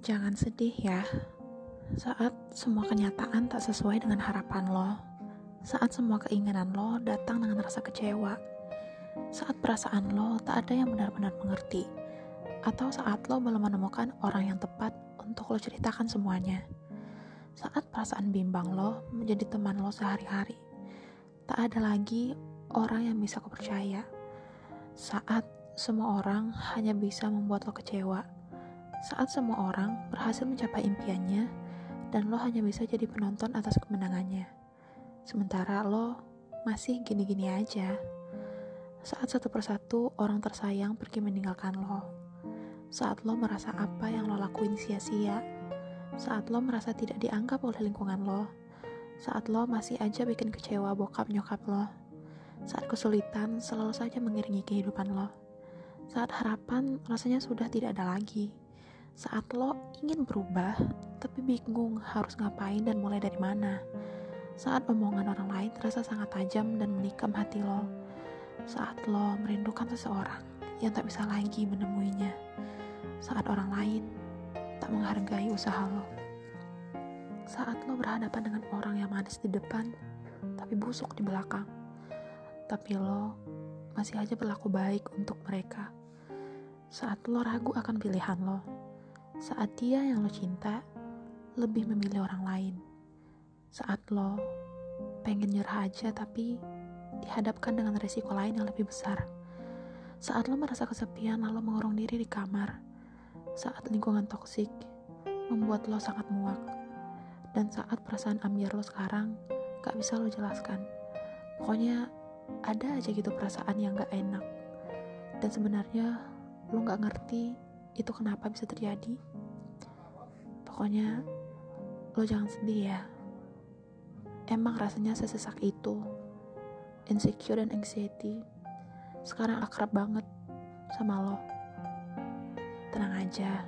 Jangan sedih ya. Saat semua kenyataan tak sesuai dengan harapan lo. Saat semua keinginan lo datang dengan rasa kecewa. Saat perasaan lo tak ada yang benar-benar mengerti. Atau saat lo belum menemukan orang yang tepat untuk lo ceritakan semuanya. Saat perasaan bimbang lo menjadi teman lo sehari-hari. Tak ada lagi orang yang bisa kau percaya. Saat semua orang hanya bisa membuat lo kecewa saat semua orang berhasil mencapai impiannya dan lo hanya bisa jadi penonton atas kemenangannya. Sementara lo masih gini-gini aja. Saat satu persatu orang tersayang pergi meninggalkan lo. Saat lo merasa apa yang lo lakuin sia-sia. Saat lo merasa tidak dianggap oleh lingkungan lo. Saat lo masih aja bikin kecewa bokap nyokap lo. Saat kesulitan selalu saja mengiringi kehidupan lo. Saat harapan rasanya sudah tidak ada lagi saat lo ingin berubah, tapi bingung harus ngapain dan mulai dari mana. Saat omongan orang lain terasa sangat tajam dan menikam hati lo. Saat lo merindukan seseorang yang tak bisa lagi menemuinya. Saat orang lain tak menghargai usaha lo. Saat lo berhadapan dengan orang yang manis di depan, tapi busuk di belakang. Tapi lo masih aja berlaku baik untuk mereka. Saat lo ragu akan pilihan lo, saat dia yang lo cinta lebih memilih orang lain. Saat lo pengen nyerah aja tapi dihadapkan dengan resiko lain yang lebih besar. Saat lo merasa kesepian lalu mengurung diri di kamar. Saat lingkungan toksik membuat lo sangat muak. Dan saat perasaan ambiar lo sekarang gak bisa lo jelaskan. Pokoknya ada aja gitu perasaan yang gak enak. Dan sebenarnya lo gak ngerti itu kenapa bisa terjadi? Pokoknya lo jangan sedih ya. Emang rasanya sesesak itu. Insecure dan anxiety. Sekarang akrab banget sama lo. Tenang aja.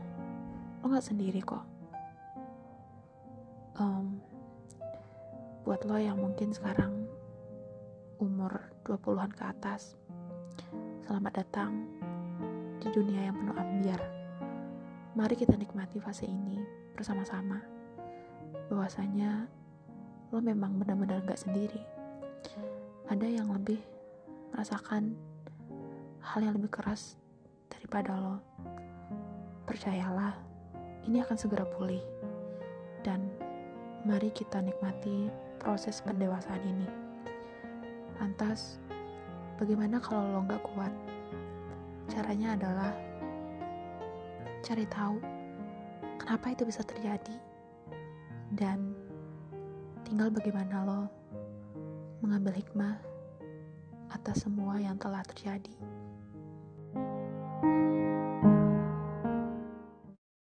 Lo gak sendiri kok. Um, buat lo yang mungkin sekarang umur 20-an ke atas selamat datang di dunia yang penuh ambiar. Mari kita nikmati fase ini bersama-sama. Bahwasanya lo memang benar-benar gak sendiri. Ada yang lebih merasakan hal yang lebih keras daripada lo. Percayalah, ini akan segera pulih. Dan mari kita nikmati proses pendewasaan ini. Lantas, bagaimana kalau lo gak kuat? Caranya adalah cari tahu kenapa itu bisa terjadi dan tinggal bagaimana lo mengambil hikmah atas semua yang telah terjadi.